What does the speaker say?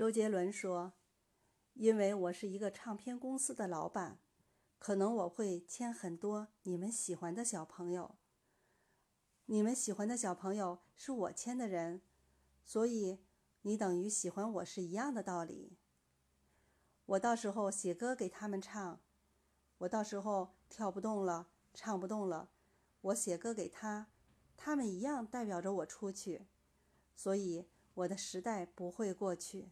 周杰伦说因为我是一个唱片公司的老板可能我会签很多你们喜欢的小朋友。你们喜欢的小朋友是我签的人所以你等于喜欢我是一样的道理。我到时候写歌给他们唱我到时候跳不动了唱不动了我写歌给他他们一样代表着我出去所以我的时代不会过去。